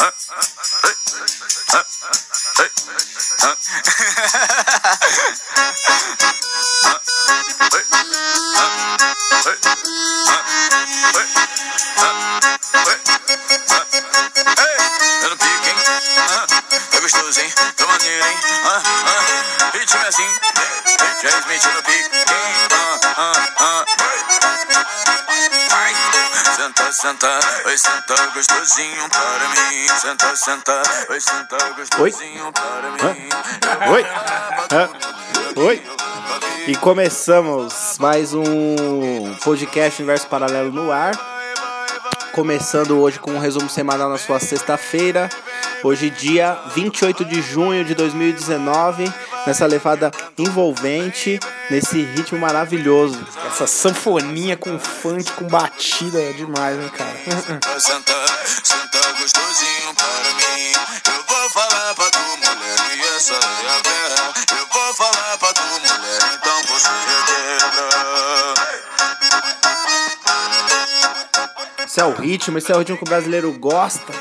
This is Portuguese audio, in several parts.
hey Mitchell pique, ah, ah, ah. Senta, senta, oi, senta gostosinho para mim. Senta, senta, oi, senta gostosinho para mim. Oi. Hã? Oi. E começamos mais um podcast Universo Paralelo no ar. Começando hoje com um resumo semanal na sua sexta-feira. Hoje, dia 28 de junho de 2019. Nessa levada envolvente, nesse ritmo maravilhoso. Essa sanfoninha com funk, com batida é demais, né, cara? Senta, senta, senta gostosinho para mim. Eu vou falar pra tu, mulher, e essa é a guerra. Eu vou falar pra tu, mulher, então você quebra. Esse é o ritmo, esse é o ritmo que o brasileiro gosta.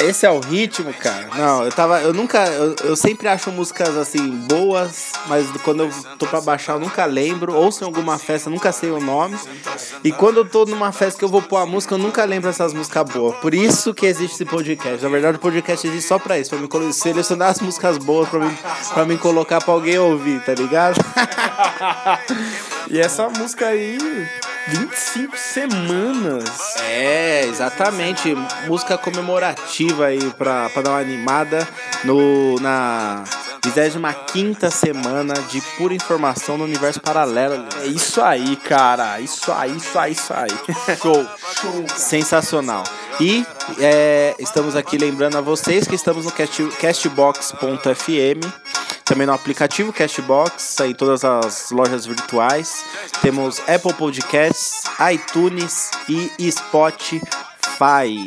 Esse é o ritmo, cara. Não, eu tava. Eu nunca. Eu, eu sempre acho músicas assim boas, mas quando eu tô pra baixar eu nunca lembro. Ouço em alguma festa, nunca sei o nome. E quando eu tô numa festa que eu vou pôr a música, eu nunca lembro essas músicas boas. Por isso que existe esse podcast. Na verdade, o podcast existe só pra isso, pra me selecionar as músicas boas pra mim, pra mim colocar pra alguém ouvir, tá ligado? E essa música aí, 25 semanas. É, exatamente. Música comemorativa aí pra, pra dar uma animada no, na 25 semana de pura informação no universo paralelo. É isso aí, cara. Isso aí, isso aí, isso aí. Show. Sensacional. E é, estamos aqui lembrando a vocês que estamos no cast, castbox.fm, também no aplicativo Castbox, em todas as lojas virtuais. Temos Apple Podcasts, iTunes e Spotify.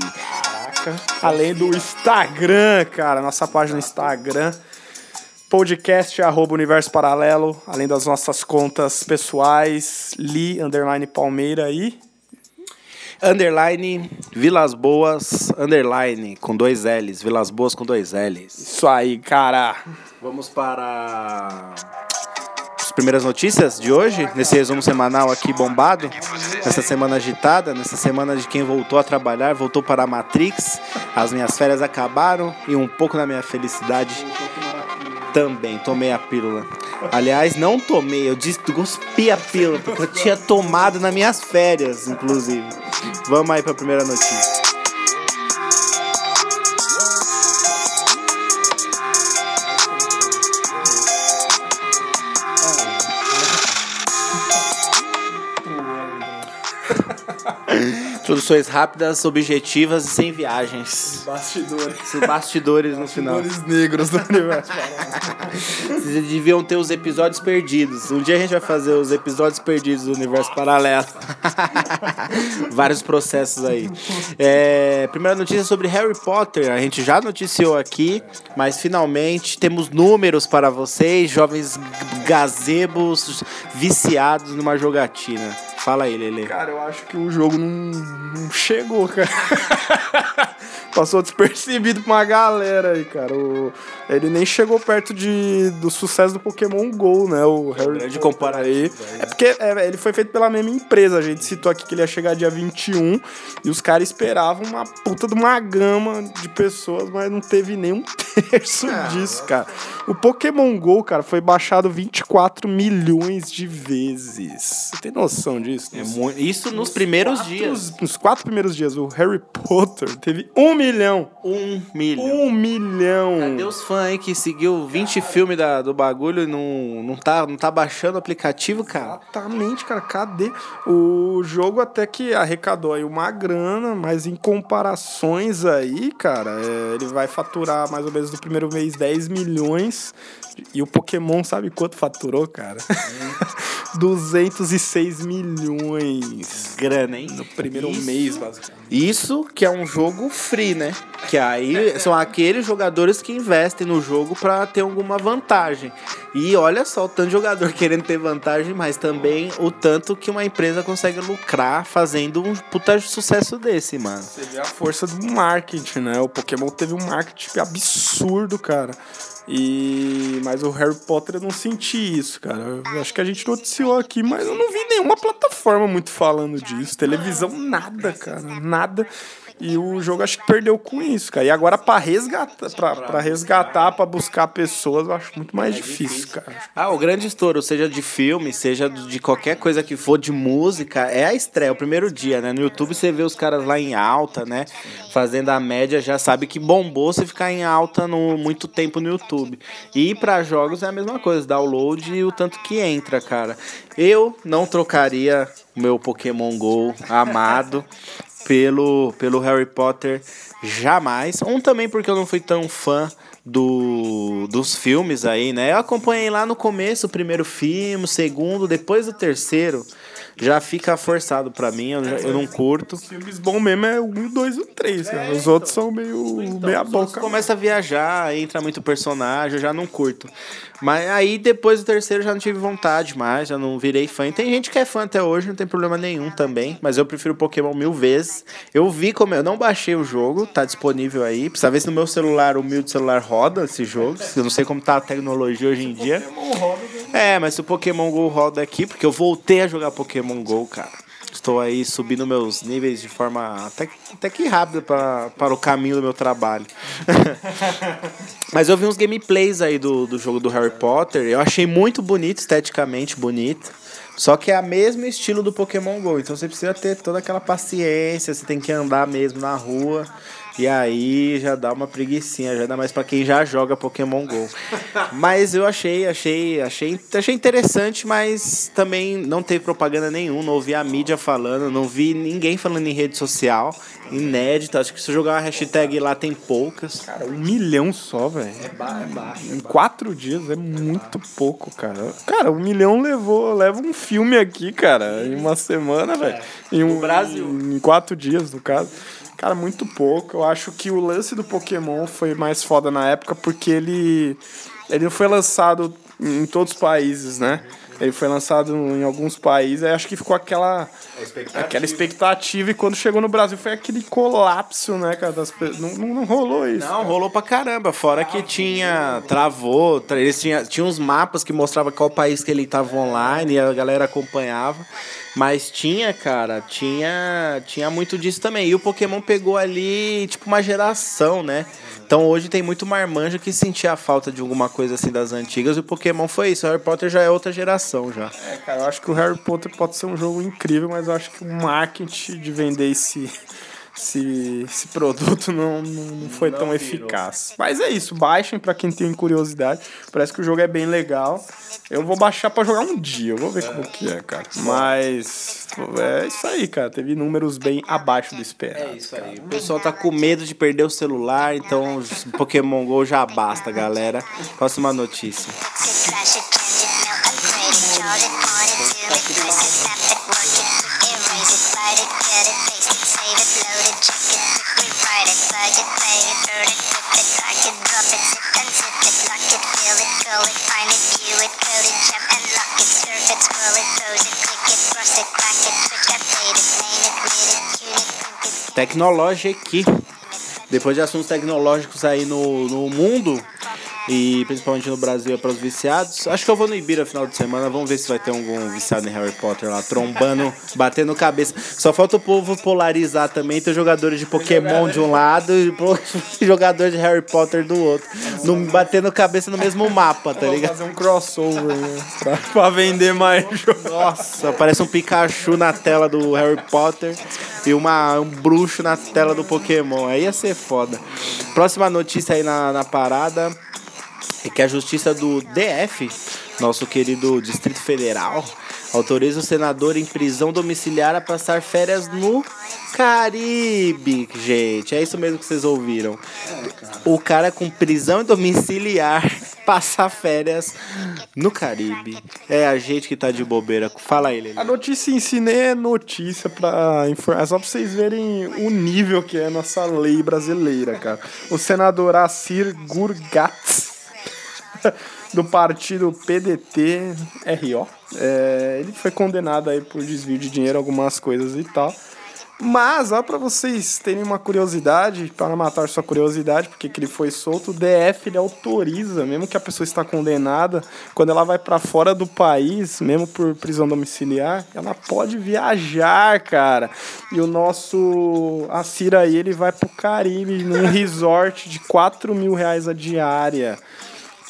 Caraca. Além do Instagram, cara. Nossa página no Instagram. Podcast arroba Universo Paralelo. Além das nossas contas pessoais. Li, underline Palmeira aí. Underline Vilas Boas, underline com dois L's, Vilas Boas com dois L's. Isso aí, cara. Vamos para as primeiras notícias de hoje, nesse resumo semanal aqui bombado, nessa semana agitada, nessa semana de quem voltou a trabalhar, voltou para a Matrix, as minhas férias acabaram e um pouco da minha felicidade também, tomei a pílula. Aliás, não tomei, eu disse, cuspi a pílula, porque eu tinha tomado nas minhas férias, inclusive. Vamos aí para a primeira notícia. Introduções rápidas, objetivas e sem viagens. Bastidores. Bastidores no final. Bastidores negros do universo. Vocês deviam ter os episódios perdidos. Um dia a gente vai fazer os episódios perdidos do universo paralelo. Vários processos aí. É, primeira notícia sobre Harry Potter. A gente já noticiou aqui, mas finalmente temos números para vocês, jovens gazebos viciados numa jogatina. Fala aí, Lele. Cara, eu acho que o jogo não, não chegou, cara. Passou despercebido pra uma galera aí, cara. O- ele nem chegou perto de, do sucesso do Pokémon GO, né? O Harry grande comparativo aí. aí. É porque é, ele foi feito pela mesma empresa. A gente citou aqui que ele ia chegar dia 21 e os caras esperavam uma puta de uma gama de pessoas, mas não teve nem um terço disso, cara. O Pokémon GO, cara, foi baixado 24 milhões de vezes. Você tem noção disso? É mu- Isso nos primeiros quatro- dias. Nos quatro primeiros dias, o Harry Potter teve um milhão. Um milhão. Um milhão. Cadê os fãs aí que seguiu 20 filmes da, do bagulho e não, não, tá, não tá baixando o aplicativo, cara? Exatamente, cara. Cadê? O jogo até que arrecadou aí uma grana, mas em comparações aí, cara, é, ele vai faturar mais ou menos no primeiro mês 10 milhões. E o Pokémon sabe quanto faturou, cara? 206 milhões. Grana, hein? No primeiro Isso- mês, basicamente. Isso que é um jogo free, né? Que aí são aqueles jogadores que investem no jogo para ter alguma vantagem. E olha só o tanto de jogador querendo ter vantagem, mas também o tanto que uma empresa consegue lucrar fazendo um puta sucesso desse, mano. Você vê a força do marketing, né? O Pokémon teve um marketing absurdo, cara. E mas o Harry Potter eu não senti isso, cara. Eu acho que a gente noticiou aqui, mas eu não vi nenhuma plataforma muito falando disso. Televisão nada, cara, nada. E o jogo acho que perdeu com isso, cara. E agora pra resgatar, pra, pra resgatar, pra buscar pessoas, eu acho muito mais difícil, cara. Ah, o grande estouro, seja de filme, seja de qualquer coisa que for de música, é a estreia, o primeiro dia, né? No YouTube você vê os caras lá em alta, né? Fazendo a média, já sabe que bombou você ficar em alta no muito tempo no YouTube. E para jogos é a mesma coisa, download e o tanto que entra, cara. Eu não trocaria o meu Pokémon Go amado pelo, pelo Harry Potter jamais. Um também porque eu não fui tão fã do, dos filmes aí, né? Eu acompanhei lá no começo o primeiro filme, o segundo, depois o terceiro. Já fica forçado pra mim, eu, eu não curto. Os filmes bons mesmo é o 1, 2 e o 3, cara. Os outros são meio Então, meia boca. Começa a viajar, entra muito personagem, eu já não curto. Mas aí depois do terceiro já não tive vontade mais, já não virei fã. E tem gente que é fã até hoje, não tem problema nenhum também. Mas eu prefiro Pokémon mil vezes. Eu vi como eu não baixei o jogo, tá disponível aí. Precisa ver se no meu celular, o humilde celular, roda esse jogo. Eu não sei como tá a tecnologia hoje em dia. É, mas se o Pokémon GO roda aqui, porque eu voltei a jogar Pokémon GO, cara. Estou aí subindo meus níveis de forma até, até que rápida para o caminho do meu trabalho. Mas eu vi uns gameplays aí do, do jogo do Harry Potter. Eu achei muito bonito, esteticamente bonito. Só que é o mesmo estilo do Pokémon GO. Então você precisa ter toda aquela paciência, você tem que andar mesmo na rua. E aí já dá uma preguiçinha, já dá mais pra quem já joga Pokémon GO. Mas eu achei, achei, achei, achei interessante, mas também não teve propaganda nenhuma, não ouvi a mídia falando, não vi ninguém falando em rede social. Inédito, acho que se eu jogar uma hashtag lá tem poucas. Cara, um milhão só, velho. Em quatro dias é muito pouco, cara. Cara, um milhão levou, leva um filme aqui, cara, em uma semana, velho. Em um Brasil. Em quatro dias, no caso. Cara, muito pouco. Eu acho que o lance do Pokémon foi mais foda na época porque ele ele não foi lançado em todos os países, né? Ele foi lançado em alguns países, aí acho que ficou aquela aquela expectativa e quando chegou no Brasil foi aquele colapso, né, cara, das não, não, rolou isso. Não, rolou pra caramba. Fora que tinha. Travou. tra- Eles tinham, tinha uns mapas que mostrava qual país que ele tava online e a galera acompanhava. Mas tinha, cara, tinha, tinha muito disso também. E o Pokémon pegou ali, tipo, uma geração, né? Então hoje tem muito marmanjo que sentia a falta de alguma coisa assim das antigas. E o Pokémon foi isso. O Harry Potter já é outra geração já. É, cara, eu acho que o Harry Potter pode ser um jogo incrível, mas eu acho que o marketing de vender esse, esse, esse produto não, não, não foi tão eficaz. Mas é isso, baixem pra quem tem curiosidade. Parece que o jogo é bem legal. Eu vou baixar pra jogar um dia, eu vou ver como que é, cara. Mas é isso aí, cara. Teve números bem abaixo do esperado. É isso aí. O pessoal tá com medo de perder o celular, então os Pokémon GO já basta, galera. Próxima notícia. It, Tecnologic. Depois de assuntos tecnológicos aí no, no mundo, e principalmente no Brasil é para os viciados, acho que eu vou no Ibira final de semana. Vamos ver se vai ter algum viciado em Harry Potter lá, trombando, batendo cabeça. Só falta o povo polarizar também, ter jogadores de Pokémon de um lado e jogadores de Harry Potter do outro. No, batendo cabeça no mesmo mapa, tá ligado? fazer um crossover né, pra, pra vender mais jogo. Nossa, parece um Pikachu na tela do Harry Potter e uma, um bruxo na tela do Pokémon. Aí ia ser foda. Próxima notícia aí na, na parada é que a justiça do DF, nosso querido Distrito Federal, autoriza o senador em prisão domiciliar a passar férias no Caribe, gente. É isso mesmo que vocês ouviram. O cara com prisão domiciliar passar férias no Caribe. É a gente que tá de bobeira. Fala aí, Lelê. A notícia em si nem é notícia pra informar, é só pra vocês verem o nível que é a nossa lei brasileira, cara. O senador Assir Gurgatz, do partido PDT-RO, é, ele foi condenado aí por desvio de dinheiro, algumas coisas e tal. Mas, ó, pra vocês terem uma curiosidade, para matar sua curiosidade, porque que ele foi solto, o DF ele autoriza, mesmo que a pessoa está condenada, quando ela vai para fora do país, mesmo por prisão domiciliar, ela pode viajar, cara. E o nosso Assir aí, ele vai pro Caribe, num resort de 4 mil reais a diária.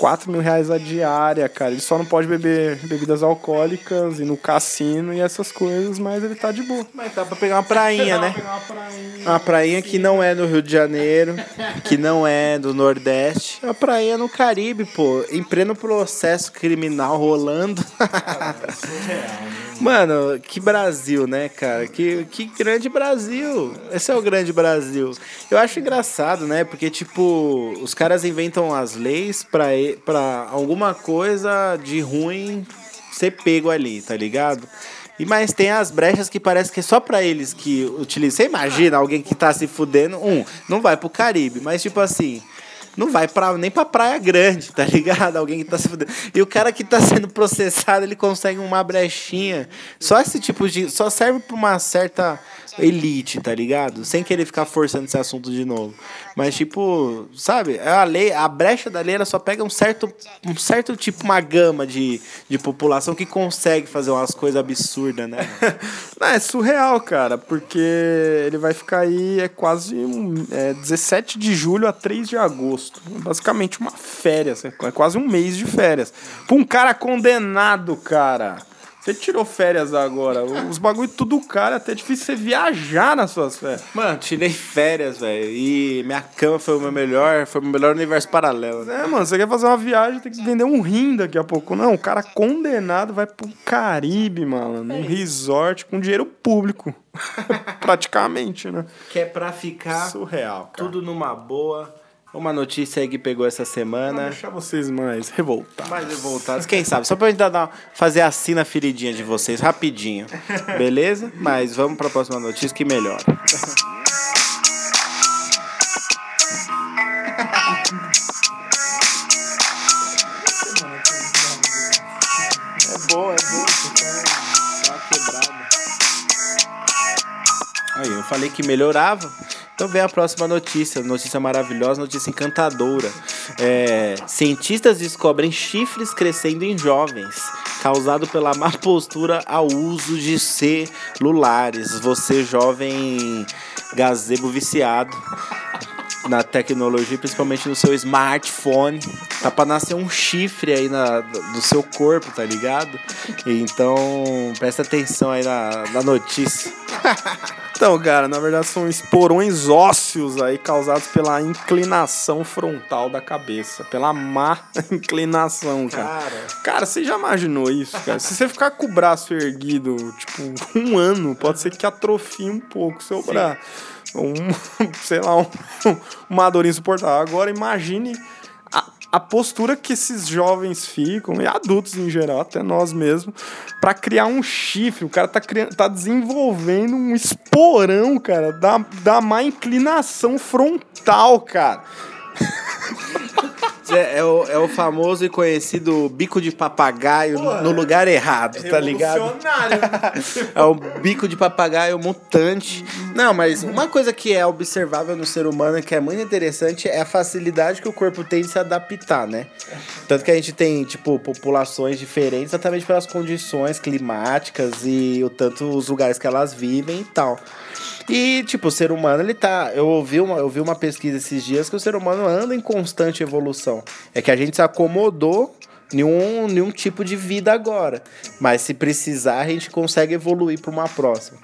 4 mil reais a diária, cara. Ele só não pode beber bebidas alcoólicas e no cassino e essas coisas, mas ele tá de boa. Mas dá pra pegar uma prainha, né? Uma prainha que não é no Rio de Janeiro, que não é do Nordeste. É uma prainha no Caribe, pô. Em pleno processo criminal rolando. Mano, que Brasil, né, cara? Que, que grande Brasil. Esse é o grande Brasil. Eu acho engraçado, né? Porque, tipo, os caras inventam as leis pra, pra alguma coisa de ruim ser pego ali, tá ligado? E mas tem as brechas que parece que é só pra eles que utilizam. Você imagina alguém que tá se fudendo, um, não vai pro Caribe, mas tipo assim, não vai pra, nem pra Praia Grande, tá ligado? Alguém que tá se fudendo. E o cara que tá sendo processado, ele consegue uma brechinha. Só esse tipo de. Só serve pra uma certa elite, tá ligado? Sem querer ficar forçando esse assunto de novo. Mas, tipo, sabe? A lei, a brecha da lei, ela só pega um certo, um certo tipo, uma gama de, de população que consegue fazer umas coisas absurdas, né? Não, é surreal, cara, porque ele vai ficar aí, é quase um, é 17 de julho a 3 de agosto. Basicamente uma férias, é quase um mês de férias. Pra um cara condenado, cara. Você tirou férias agora. Os bagulho tudo caro, é até difícil você viajar nas suas férias. Mano, tirei férias, velho. E minha cama foi o meu melhor, foi o meu melhor universo paralelo. né? É, mano, você quer fazer uma viagem, tem que vender um rim daqui a pouco. Não, o cara condenado vai pro Caribe, mano, num resort com dinheiro público. Praticamente, né? Que é pra ficar Surreal, cara. tudo numa boa. Uma notícia aí que pegou essa Pra semana. deixar vocês mais revoltados. Mais revoltados, quem sabe? Só pra gente dar- fazer assim na feridinha de vocês, rapidinho. Beleza? Mas vamos pra próxima notícia que melhora. É boa, é boa. Tá quebrada. Aí, eu falei que melhorava. Então vem a próxima notícia, notícia maravilhosa, notícia encantadora. É, cientistas descobrem chifres crescendo em jovens, causado pela má postura ao uso de celulares. Você jovem gazebo viciado na tecnologia, principalmente no seu smartphone. Tá pra nascer um chifre aí na, do seu corpo, tá ligado? Então presta atenção aí na, na notícia. Então, cara, na verdade são esporões ósseos aí causados pela inclinação frontal da cabeça. Pela má inclinação, cara. Cara. Cara, você já imaginou isso, cara? Se você ficar com o braço erguido, tipo, um ano, pode ser que atrofie um pouco o seu braço. Um, sei lá, um, uma dor insuportável. Agora imagine a, a postura que esses jovens ficam, e adultos em geral, até nós mesmos, pra criar um chifre. O cara tá, criando, tá desenvolvendo um esporão, cara, da, da má inclinação frontal, cara. É, é o, é o famoso e conhecido bico de papagaio no lugar errado, tá ligado? É o bico de papagaio mutante. Não, mas uma coisa que é observável no ser humano e que é muito interessante é a facilidade que o corpo tem de se adaptar, né? Tanto que a gente tem, tipo, populações diferentes exatamente pelas condições climáticas e o tanto os lugares que elas vivem e tal. E, tipo, o ser humano, ele tá. Eu ouvi, uma, eu vi uma pesquisa esses dias que o ser humano anda em constante evolução. É que a gente se acomodou nenhum, nenhum tipo de vida agora. Mas se precisar, a gente consegue evoluir para uma próxima.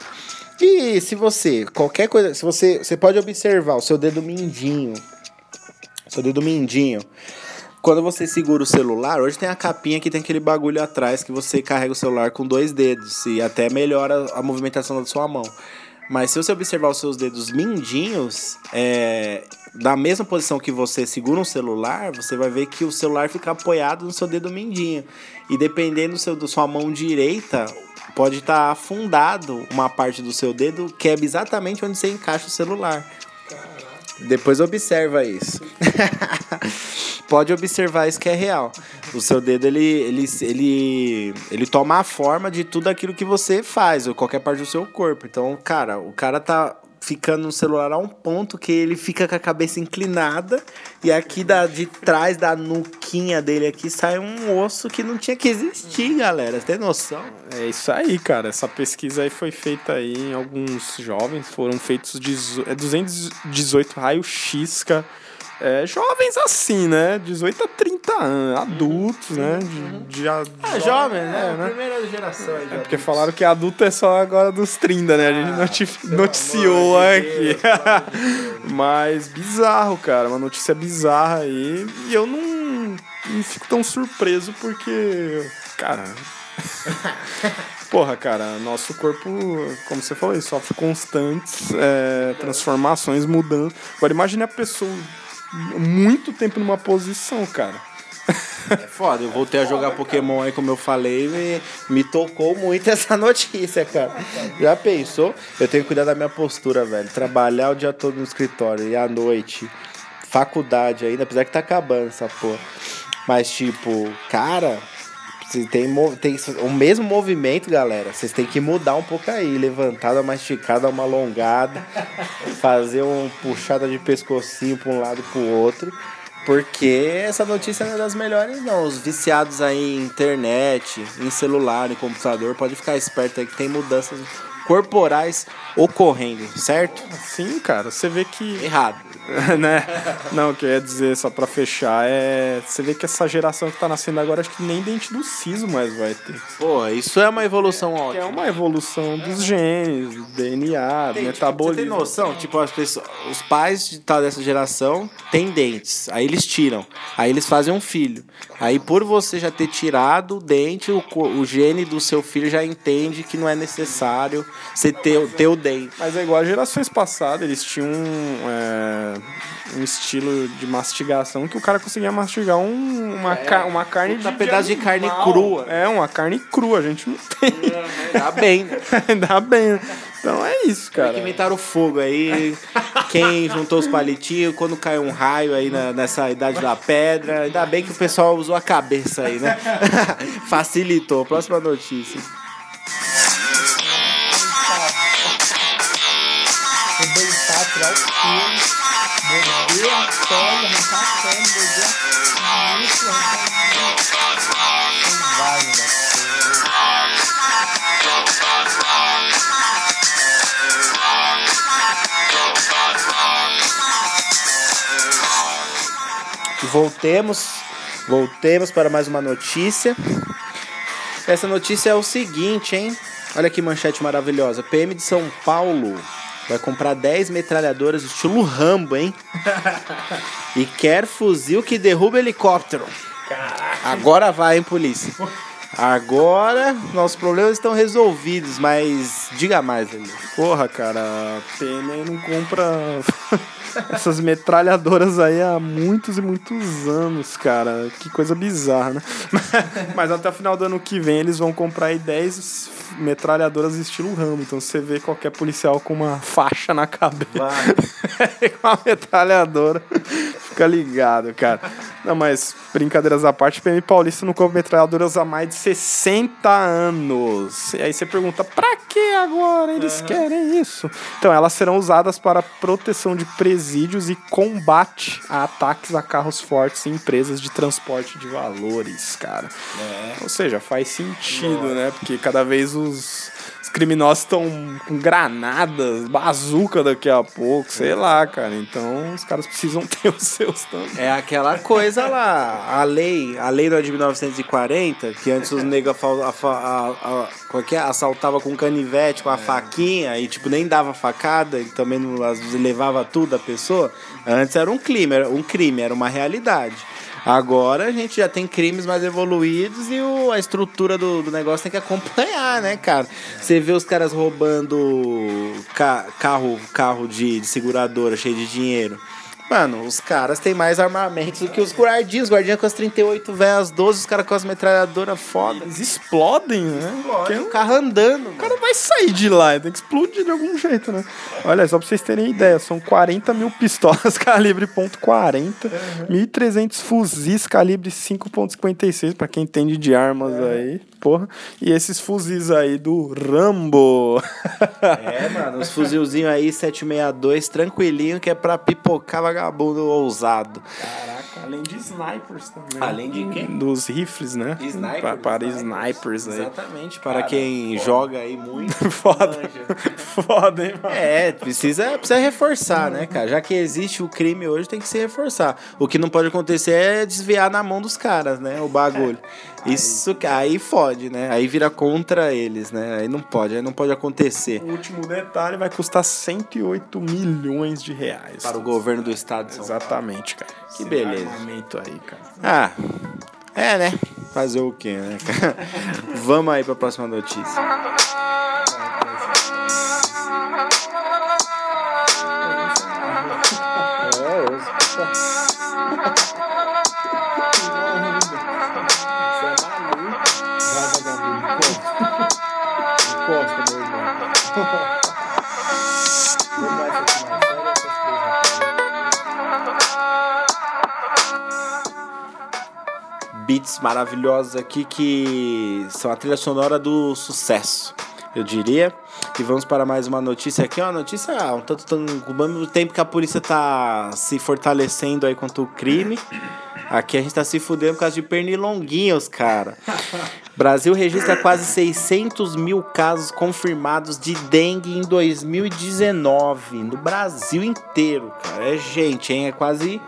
E se você, qualquer coisa, se você, você pode observar o seu dedo mindinho, seu dedo mindinho, quando você segura o celular, hoje tem a capinha que tem aquele bagulho atrás que você carrega o celular com dois dedos e até melhora a movimentação da sua mão. Mas se você observar os seus dedos mindinhos, é, na mesma posição que você segura um celular, você vai ver que o celular fica apoiado no seu dedo mindinho. E dependendo do seu, da sua mão direita, pode estar afundado uma parte do seu dedo que é exatamente onde você encaixa o celular. Depois observa isso. Pode observar isso que é real. O seu dedo ele, ele, ele, ele toma a forma de tudo aquilo que você faz, ou qualquer parte do seu corpo. Então, cara, o cara tá ficando no celular a um ponto que ele fica com a cabeça inclinada e aqui da, de trás da nuquinha dele aqui sai um osso que não tinha que existir, galera. Tem noção? É isso aí, cara. Essa pesquisa aí foi feita aí em alguns jovens. Foram feitos dezo- é 218 raios-x, cara. É, jovens assim, né? 18 a 30 anos, adultos, né? De, de, Ah, jo- jovem, né? É, né? Primeira geração aí. É porque falaram que adulto é só agora dos 30, né? A gente notif- noticiou aqui. Deus, Mas bizarro, cara. Uma notícia bizarra aí. E eu não, não fico tão surpreso porque, cara. Porra, cara, nosso corpo, como você falou, sofre constantes é, transformações, mudando. Agora imagine a pessoa muito tempo numa posição, cara. É foda, eu voltei a jogar Pokémon aí, como eu falei, me, me tocou muito essa notícia, cara. Já pensou? Eu tenho que cuidar da minha postura, velho. Trabalhar o dia todo no escritório e à noite, faculdade ainda, apesar que tá acabando essa porra. Mas, tipo, cara, tem, tem o mesmo movimento, galera. Vocês têm que mudar um pouco aí. Levantar, dar uma esticada, uma alongada. fazer uma puxada de pescocinho pra um lado e pro outro. Porque essa notícia não é das melhores, não. Os viciados aí em internet, em celular, em computador, pode ficar esperto aí que tem mudanças corporais ocorrendo, certo? Sim, cara, você vê que Errado. né? Não, o que eu ia dizer, só pra fechar, é. Você vê que essa geração que tá nascendo agora, acho que nem dente do siso mais vai ter. Pô, isso é uma evolução é ótima. uma evolução dos genes, do DNA, do Tem, tipo, metabolismo. Você tem noção? Tipo, as pessoas, os pais de tal dessa geração têm dentes. Aí eles tiram. Aí eles fazem um filho. Aí por você já ter tirado o dente, o, o gene do seu filho já entende que não é necessário você ter, o- ter o dente. Mas é igual às gerações passadas, eles tinham é, um estilo de mastigação que o cara conseguia mastigar um- uma, ca- uma carne de pedaço de carne animal. crua. É, uma carne crua, a gente não tem. Tá bem, né? Ainda bem. né? Então é isso, cara. que inventaram o fogo aí. Quem juntou os palitinhos, quando caiu um raio aí na- nessa idade da pedra. Ainda bem que o pessoal usou a cabeça aí, né? Facilitou. Próxima notícia. Voltemos, voltemos para mais uma notícia. Essa notícia é o seguinte, hein? Olha que manchete maravilhosa. PM de São Paulo vai comprar 10 metralhadoras estilo Rambo, hein? e quer fuzil que derruba helicóptero. Agora vai, hein, polícia? Agora nossos problemas estão resolvidos, mas diga mais, ali. Porra, cara, a PM não compra essas metralhadoras aí há muitos e muitos anos, cara. Que coisa bizarra, né? Mas até o final do ano que vem eles vão comprar aí 10 metralhadoras estilo Rambo. Então você vê qualquer policial com uma faixa na cabeça. com uma metralhadora. Fica ligado, cara. Não, mas brincadeiras à parte, PM Paulista não compra metralhadoras há mais de 60 anos. E aí você pergunta, pra que agora eles querem isso? Então, elas serão usadas para proteção de presídios e combate a ataques a carros fortes e empresas de transporte de valores, cara. Ou seja, faz sentido, né? Porque cada vez os, os criminosos estão com granadas, bazuca daqui a pouco, sei lá, cara. Então, os caras precisam ter os seus também. É aquela coisa lá, a lei, a lei é de 1940, que antes os negros afa- afa- a- a- como é é? assaltava com canivete, com a faquinha, e tipo, nem dava facada, e também não, às vezes levava tudo a pessoa. Antes era um crime, era um crime, era uma realidade. Agora a gente já tem crimes mais evoluídos e o- a estrutura do, do negócio tem que acompanhar, né, cara? Você vê os caras roubando ca- carro, carro de, de seguradora cheio de dinheiro. Mano, os caras têm mais armamentos do que os guardinhos. Os guardinhas com as 38 velhas, 12, os caras com as metralhadoras foda. Eles explodem, né? Porque O carro andando. O cara vai sair de lá, tem que explodir de algum jeito, né? Olha, só pra vocês terem ideia, são 40 mil pistolas calibre .40, 1.300 fuzis calibre 5.56, pra quem entende de armas aí, porra. E esses fuzis aí do Rambo. É, mano, os fuzilzinhos aí, 762, tranquilinho, que é pra pipocar vagabundo ousado. Caraca, além de snipers também. Além de quê? Dos rifles, né? Snipers, Pa- para snipers. snipers aí. Exatamente, para quem joga aí muito. Foda. Foda, hein, mano? É, precisa, precisa reforçar, né, cara? Já que existe o crime hoje, tem que se reforçar. O que não pode acontecer é desviar na mão dos caras, né? O bagulho. Isso que aí fode, né? Aí vira contra eles, né? Aí não pode, aí não pode acontecer. O último detalhe vai custar 108 milhões de reais. Para o governo do estado de São. Exatamente, cara. Que Esse beleza. armamento aí, cara. Ah, é, né? Fazer o quê, né? Vamos aí pra próxima notícia. Beats maravilhosos aqui que são a trilha sonora do sucesso, eu diria. E vamos para mais uma notícia aqui, uma notícia ah, um tanto, ao mesmo tempo que a polícia tá se fortalecendo aí contra o crime. Aqui a gente tá se fudendo por causa de pernilonguinhos, cara. Brasil registra quase 600 mil casos confirmados de dengue em 2019. No Brasil inteiro, cara. É gente, hein? É quase,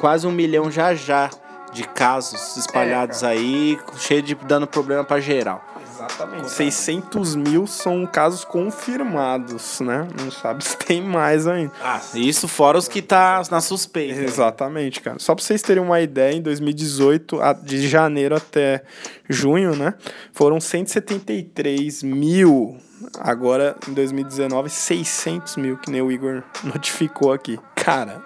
quase um milhão já já de casos espalhados aí, cheio de dando problema pra geral. Exatamente. 600 mil são casos confirmados, né? Não sabe se tem mais ainda. Ah, isso fora os que tá na suspeita. Exatamente, cara. Só pra vocês terem uma ideia, em 2018, a- de janeiro até junho, né? Foram 173 mil. Agora, em 2019, 600 mil, que nem o Igor notificou aqui. Cara,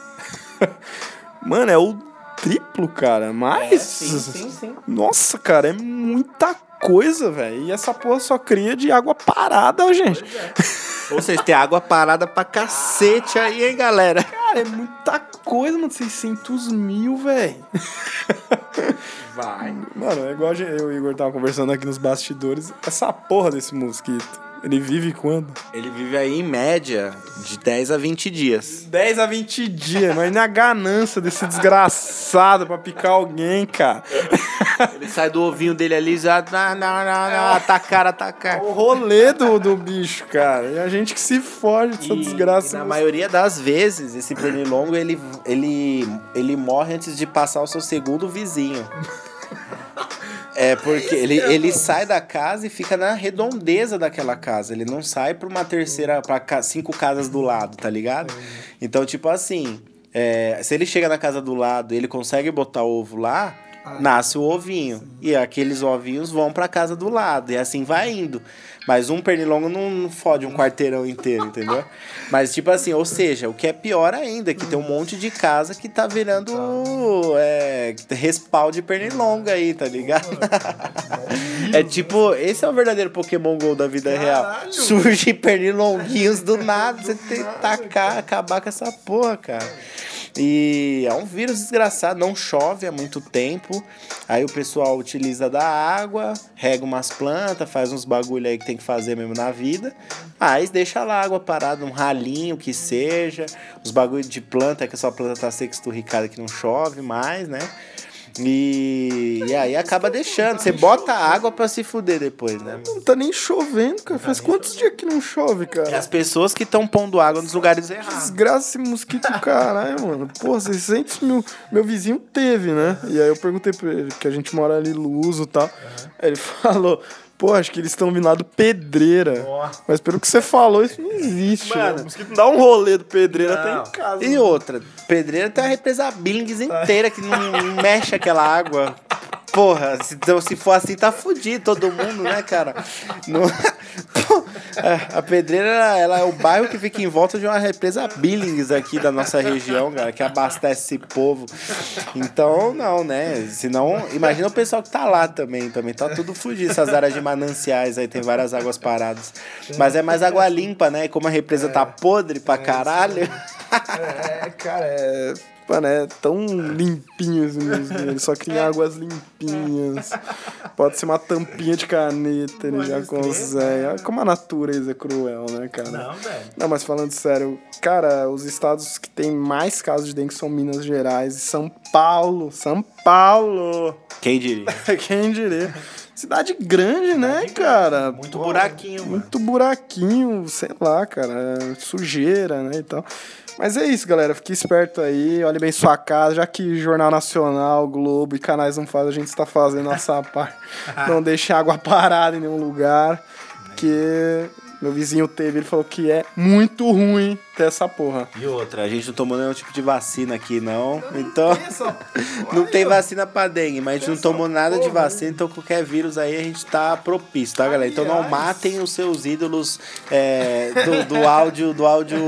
mano, é o triplo, cara. Mas. É, sim, sim, sim. Nossa, cara, é muita coisa, velho. E essa porra só cria de água parada, gente. Ou seja, tem água parada pra cacete aí, hein, galera? Cara, é muita coisa, mano. 600 mil, velho. Vai. Mano, é igual eu e o Igor tava conversando aqui nos bastidores. Essa porra desse mosquito, ele vive quando? Ele vive aí em média de 10 a 20 dias. 10 a 20 dias, mas na ganância desse desgraçado pra picar alguém, cara. Ele sai do ovinho dele ali e já. Atacar, atacar. O rolê do, do bicho, cara. E a gente que se foge dessa E, desgraça. e na maioria das vezes, esse pernilongo, ele, ele, ele morre antes de passar o seu segundo vizinho. É porque ele, ele sai da casa e fica na redondeza daquela casa. Ele não sai pra uma terceira, pra ca- cinco casas do lado, tá ligado? Então, tipo assim, é, se ele chega na casa do lado e ele consegue botar ovo lá, nasce o ovinho. E aqueles ovinhos vão pra casa do lado. E assim vai indo. Mas um pernilongo não, não fode um quarteirão inteiro, entendeu? Mas, tipo assim, ou seja, o que é pior ainda, que tem um monte de casa que tá virando é, respaldo de pernilongo aí, tá ligado? é tipo, esse é o verdadeiro Pokémon GO da vida real. Surge pernilonguinhos do nada, você tem que tacar, acabar com essa porra, cara. E é um vírus desgraçado, não chove há muito tempo. Aí o pessoal utiliza da água, rega umas plantas, faz uns bagulho aí que tem que fazer mesmo na vida. Mas deixa lá a água parada, um ralinho que seja. Os bagulho de planta, que a sua planta tá seca, esturricada, que não chove mais, né? E, e aí acaba deixando. Você bota água pra se fuder depois, né? Não tá nem chovendo, cara. Faz quantos dias que não chove, É cara? as pessoas que estão pondo água nos lugares errados. Desgraça esse mosquito, caralho, mano. Pô, 600 mil. Meu vizinho teve, né? E aí eu perguntei pra ele, que a gente mora ali Luso e tal. Aí ele falou, pô, acho que eles estão vindo lá do Pedreira. Mas pelo que você falou, isso não existe, Mano. né? O mosquito não dá um rolê do Pedreira até em casa. E outra, pedreira tem a represa Billings inteira que não, não mexe aquela água. Porra, se, então, se for assim, tá fudido todo mundo, né, cara? Não- Pô, É, a Pedreira, ela, é o bairro que fica em volta de uma represa Billings aqui da nossa região, cara, que abastece esse povo. Então, não, né? Senão, imagina o pessoal que tá lá também. Também tá tudo fudido. Essas áreas de mananciais aí, tem várias águas paradas. Mas é mais água limpa, né? E como a represa tá podre pra caralho. É, cara, é. Mano, é tão limpinho esse músico. Ele só cria águas limpinhas. Pode ser uma tampinha de caneta, ele já consegue. Olha como a natureza é cruel, né, cara? Não, velho. Não, mas falando sério, cara, os estados que tem mais casos de dengue são Minas Gerais e São Paulo. São Paulo! Quem diria? Quem diria? Cidade grande, né, cara? Muito Pô, buraquinho, mano. Muito buraquinho, sei lá, cara. Sujeira, né, e tal. Mas é isso, galera. Fique esperto aí, olhe bem sua casa, já que Jornal Nacional, Globo e canais não fazem, a gente está fazendo nossa parte. Não deixe água parada em nenhum lugar, que meu vizinho teve, ele falou que é muito ruim ter essa porra. E outra, a gente não tomou nenhum tipo de vacina aqui, não. Então, não tem vacina pra dengue, mas a gente não tomou nada de vacina, então qualquer vírus aí a gente tá propício, tá, galera? Então não matem os seus ídolos é, do, do áudio do áudio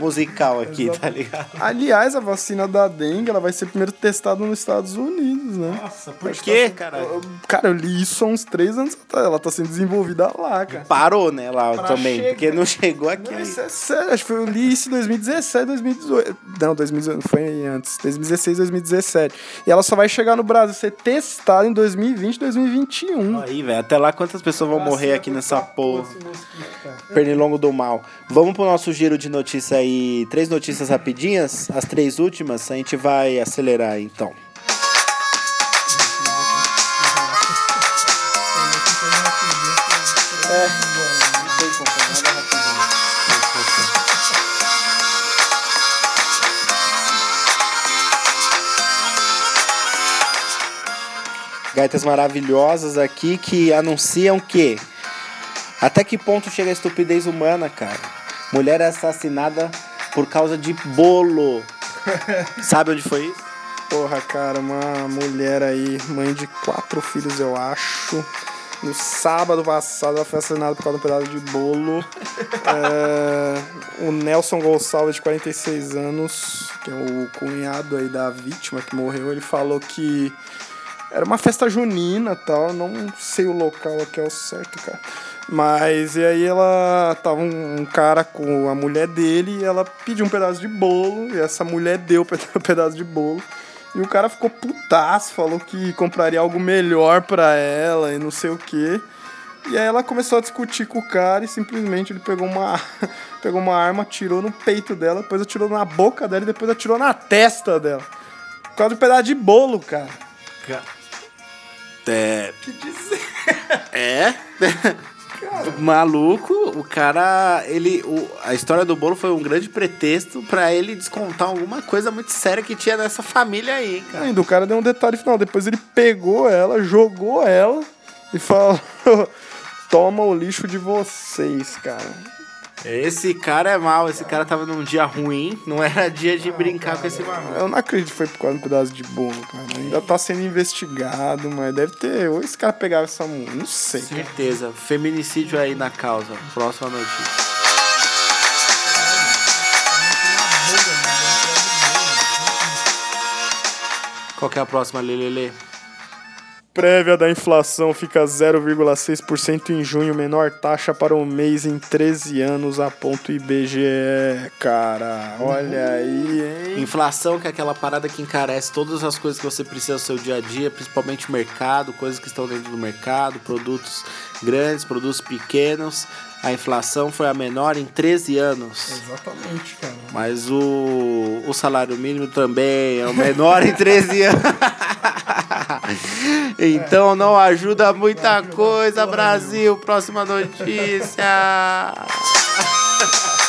musical aqui, tá ligado? Aliás, a vacina da dengue, ela vai ser primeiro testada nos Estados Unidos, né? Nossa, por Por quê, caralho? Cara, eu li isso há uns três anos atrás. Ela tá sendo desenvolvida lá, cara. Parou, né, lá Pra também, chegar. porque não chegou aqui. Não, isso é sério, acho que foi, eu li isso em 2017, 2018. Não, 2018, foi antes. 2016, 2017. E ela só vai chegar no Brasil ser testada em 2020, 2021. Aí, velho, até lá quantas pessoas vão morrer aqui nessa porra? Esse mosquito, cara. Pernilongo do mal. Vamos pro nosso giro de notícia aí. Três notícias rapidinhas, as três últimas, a gente vai acelerar aí, então. Gaitas maravilhosas aqui que anunciam que até que ponto chega a estupidez humana, cara? Mulher é assassinada por causa de bolo. Sabe onde foi isso? Porra, cara, uma mulher aí, mãe de quatro filhos, eu acho. No sábado passado, ela foi assassinada por causa de um pedaço de bolo. É, o Nelson Gonçalves, de 46 anos, que é o cunhado aí da vítima que morreu, ele falou que era uma festa junina tal. Não sei o local aqui ao certo, cara. Mas e aí ela tava um, um cara com a mulher dele e ela pediu um pedaço de bolo e essa mulher deu um pedaço de bolo. E o cara ficou putaço, falou que compraria algo melhor pra ela e não sei o quê. E aí ela começou a discutir com o cara e simplesmente ele pegou uma, pegou uma arma, atirou no peito dela, depois atirou na boca dela e depois atirou na testa dela. Por causa de um pedaço de bolo, cara. É. É? Maluco, o cara, ele, o, a história do bolo foi um grande pretexto pra ele descontar alguma coisa muito séria que tinha nessa família aí, cara. Ainda o cara deu um detalhe final. Depois ele pegou ela, jogou ela e falou: Toma o lixo de vocês, cara. Esse cara é mal, esse cara tava num dia ruim, não era dia de brincar com esse maluco. Eu não acredito que foi por causa de um pedaço de bolo, cara. Ainda tá sendo investigado, mas deve ter. Ou esse cara pegava essa mulher, não sei. cara. Certeza, feminicídio aí na causa. Próxima notícia. Qual que é a próxima, Lelele? Prévia da inflação fica 0,6% em junho, menor taxa para o mês em 13 anos, aponta o IBGE, cara. Olha aí, hein? Inflação, que é aquela parada que encarece todas as coisas que você precisa no seu dia a dia, principalmente mercado, coisas que estão dentro do mercado, produtos grandes, produtos pequenos. A inflação foi a menor em 13 anos. Exatamente, cara. Mas o, o salário mínimo também é o menor em 13 anos. Então não ajuda muita coisa, Brasil. Próxima notícia.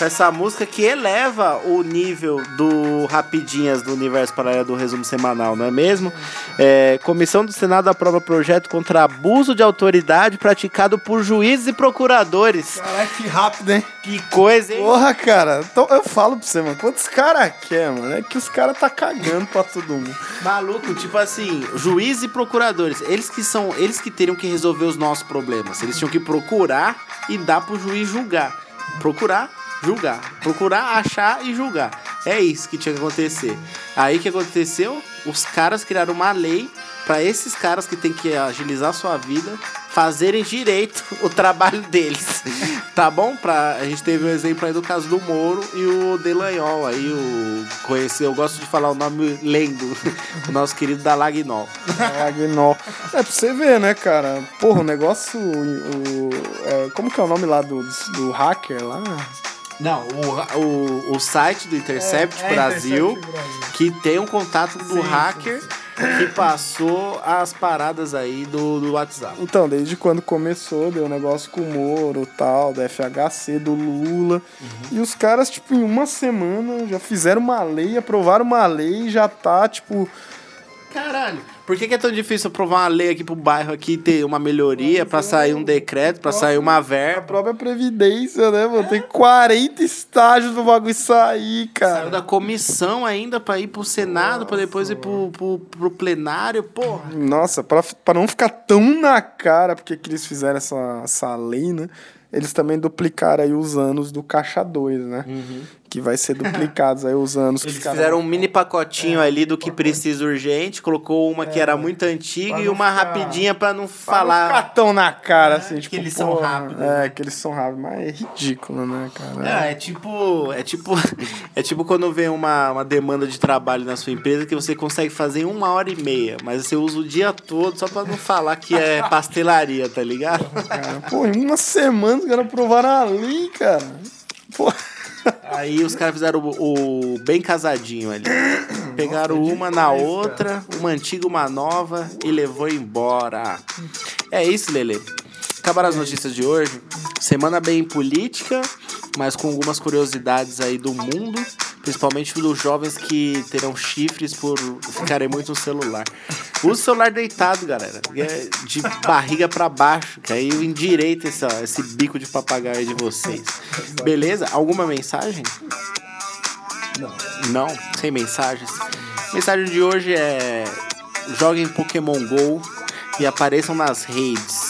Com essa música que eleva o nível do Rapidinhas do Universo Paralelo do Resumo Semanal, não é mesmo? É, Comissão do Senado aprova projeto contra abuso de autoridade praticado por juízes e procuradores. Caralho, que rápido, hein? Que coisa, hein? Porra, cara. Então, eu falo pra você, mano. Quantos caras quer, mano? É que os caras tá cagando pra todo mundo. Maluco, tipo assim, juízes e procuradores, eles que são, eles que teriam que resolver os nossos problemas. Eles tinham que procurar e dar pro juiz julgar. Procurar, julgar. Procurar, achar e julgar. É isso que tinha que acontecer. Aí o que aconteceu? Os caras criaram uma lei pra esses caras que tem que agilizar sua vida fazerem direito o trabalho deles. Tá bom? Pra, a gente teve um exemplo aí do caso do Moro e o Delanhol aí, o conheci, eu gosto de falar o nome lendo, o nosso querido Dalagnol. Agnol. É pra você ver, né, cara? Porra, o negócio. O, é, como que é o nome lá do, do hacker lá? Não, o, o, o site do Intercept É, é Brasil, Intercept Brasil. que tem um contato do Sim, hacker que passou as paradas aí do, do WhatsApp. Então, desde quando começou, deu um negócio com o Moro, tal, da FHC, do Lula. E os caras, tipo, em uma semana já fizeram uma lei, aprovaram uma lei e já tá, tipo. Caralho, por que, que é tão difícil aprovar uma lei aqui pro bairro aqui ter uma melhoria pra sair um decreto, pra sair uma A verba? própria Previdência, né, mano? Tem 40 estágios do bagulho sair, Saiu cara. da comissão ainda pra ir pro Senado, pra depois ir pro, pro, pro plenário, porra. Nossa, pra, pra não ficar tão na cara porque que eles fizeram essa, essa lei, né? Eles também duplicaram aí os anos do Caixa 2, né? Que vai ser duplicados aí os anos que Eles ficaram- fizeram um mini pacotinho ali do que precisa urgente, colocou uma que era muito antiga e uma ficar- rapidinha pra não Pra falar. não ficar tão na cara, assim, que tipo, eles são pô, rápidos, É, que eles são rápidos, mas é ridículo, né, cara? Ah, é tipo, é tipo, é tipo quando vem uma, uma demanda de trabalho na sua empresa que você consegue fazer em uma hora e meia, mas você usa o dia todo só pra não falar que é pastelaria, tá ligado? Cara, pô, em uma semana os caras aprovaram a lei, cara. Pô, Aí os caras fizeram o, o bem casadinho ali. Pegaram uma na outra, uma antiga, uma nova e levou embora. É isso, Lele. Acabaram as notícias de hoje. Semana bem política, mas com algumas curiosidades aí do mundo, principalmente dos jovens que terão chifres por ficarem muito no celular. Use o celular deitado, galera. É De barriga pra baixo, que aí endireita esse, esse bico de papagaio de vocês. Beleza? Alguma mensagem? Não. Não, sem mensagens. Mensagem de hoje é: joguem Pokémon Go e apareçam nas redes.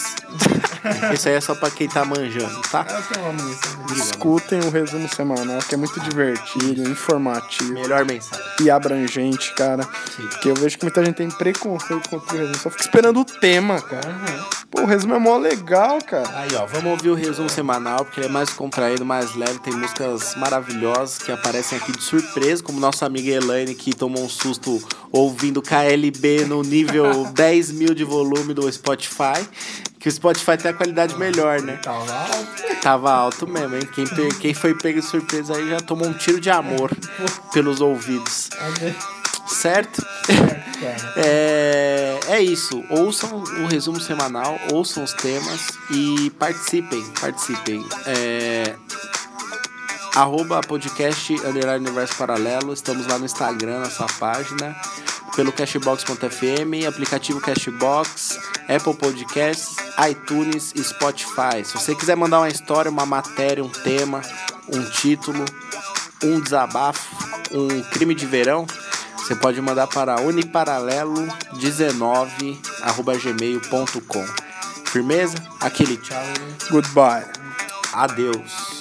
Isso aí é só pra quem tá manjando, tá? Eu tenho uma mensagem. escutem o resumo semanal, que é muito divertido, informativo Melhor mensagem. e abrangente, cara. Porque eu vejo que muita gente tem preconceito contra o resumo. Só fica esperando o tema, cara. Pô, o resumo é mó legal, cara. Aí, ó, vamos ouvir o resumo semanal, porque ele é mais contraído, mais leve, tem músicas maravilhosas que aparecem aqui de surpresa, como nossa amiga Elaine, que tomou um susto ouvindo KLB no nível 10 mil de volume do Spotify. Que o Spotify tem a qualidade melhor, né? Tava alto. Tava alto mesmo, hein? Quem, pe- quem foi pego de surpresa aí já tomou um tiro de amor pelos ouvidos. Certo? cara. É, é isso. Ouçam o resumo semanal, ouçam os temas e participem. Participem. É, arroba podcast underline universo paralelo. Estamos lá no Instagram, nossa página. Pelo Cashbox.fm, aplicativo Cashbox, Apple Podcasts, iTunes e Spotify. Se você quiser mandar uma história, uma matéria, um tema, um título, um desabafo, um crime de verão, você pode mandar para uniparalelo19@gmail.com. Firmeza? Aquele tchau. Goodbye. Adeus.